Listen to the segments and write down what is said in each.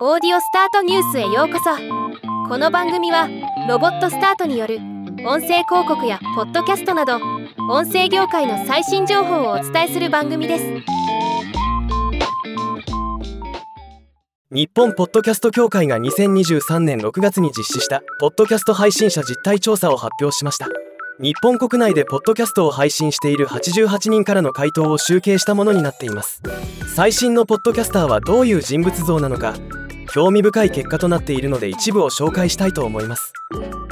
オーディオスタートニュースへようこそ。この番組はロボットスタートによる音声広告やポッドキャストなど音声業界の最新情報をお伝えする番組です。日本ポッドキャスト協会が2023年6月に実施したポッドキャスト配信者実態調査を発表しました。日本国内でポッドキャストを配信している88人からの回答を集計したものになっています。最新のポッドキャスターはどういう人物像なのか興味深い結果となっているので一部を紹介したいと思います。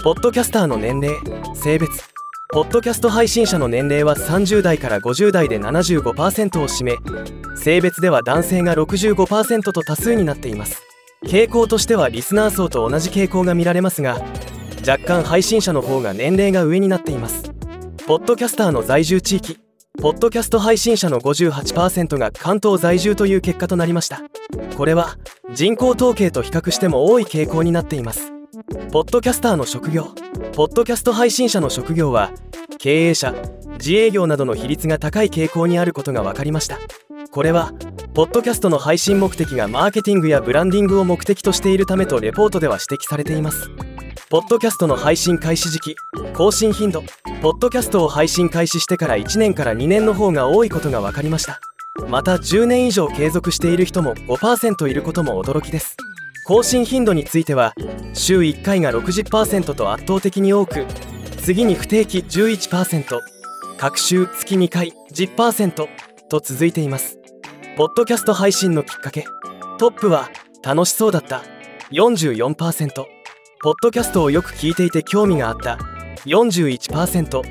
ポッドキャスターの年齢性別。ポッドキャスト配信者の年齢は30代から50代で75%を占め性別では男性が65%と多数になっています。傾向としてはリスナー層と同じ傾向が見られますが若干配信者の方が年齢が上になっています。ポッドキャスターの在住地域ポッドキャスト配信者の58%が関東在住という結果となりました。これは人口統計と比較しても多い傾向になっています。ポッドキャスターの職業ポッドキャスト配信者の職業は経営者自営業などの比率が高い傾向にあることが分かりました。これはポッドキャストの配信目的がマーケティングやブランディングを目的としているためとレポートでは指摘されています。ポッドキャストの配信開始時期更新頻度ポッドキャストを配信開始してから1年から2年の方が多いことが分かりました。また10年以上継続している人も5%いることも驚きです。更新頻度については週1回が60%と圧倒的に多く次に不定期11%各週月2回10%と続いています。ポッドキャスト配信のきっかけトップは楽しそうだった。44%ポッドキャストをよく聞いていて興味があった。41%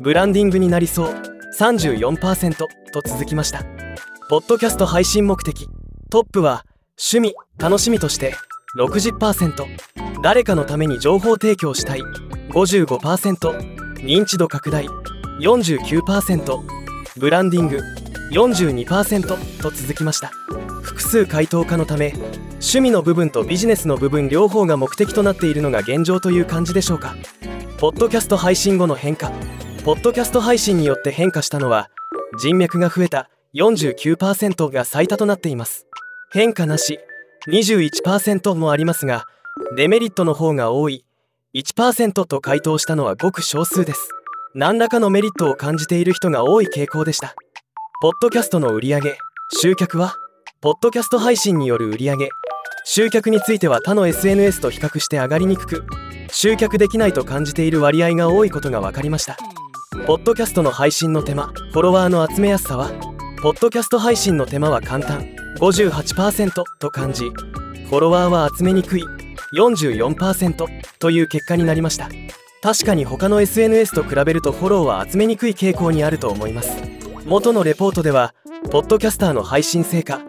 ブランディングになりそう。34%と続きました。ポッドキャスト配信目的。トップは趣味楽しみとして60%誰かのために情報提供したい。55%認知度拡大。49%ブランディング。42%と続きました。複数回答可のため趣味の部分とビジネスの部分両方が目的となっているのが現状という感じでしょうか。ポッドキャスト配信後の変化。ポッドキャスト配信によって変化したのは人脈が増えた49%が最多となっています。変化なし21%もありますがデメリットの方が多い。1%と回答したのはごく少数です。何らかのメリットを感じている人が多い傾向でした。ポッドキャストの売上集客は？ポッドキャスト配信による売上集客については他の SNS と比較して上がりにくく集客できないと感じている割合が多いことが分かりました。ポッドキャストの配信の手間フォロワーの集めやすさはポッドキャスト配信の手間は簡単58%と感じフォロワーは集めにくい44%という結果になりました。確かに他の SNS と比べるとフォローは集めにくい傾向にあると思います。元のレポートではポッドキャスターの配信成果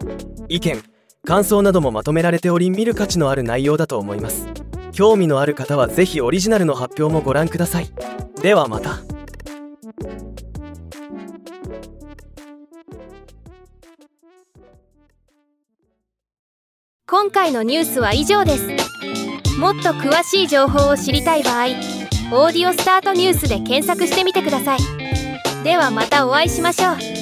意見感想などもまとめられており見る価値のある内容だと思います。興味のある方は是非オリジナルの発表もご覧ください。ではまた。今回のニュースは以上です。もっと詳しい情報を知りたい場合「オーディオスタートニュース」で検索してみてください。ではまたお会いしましょう。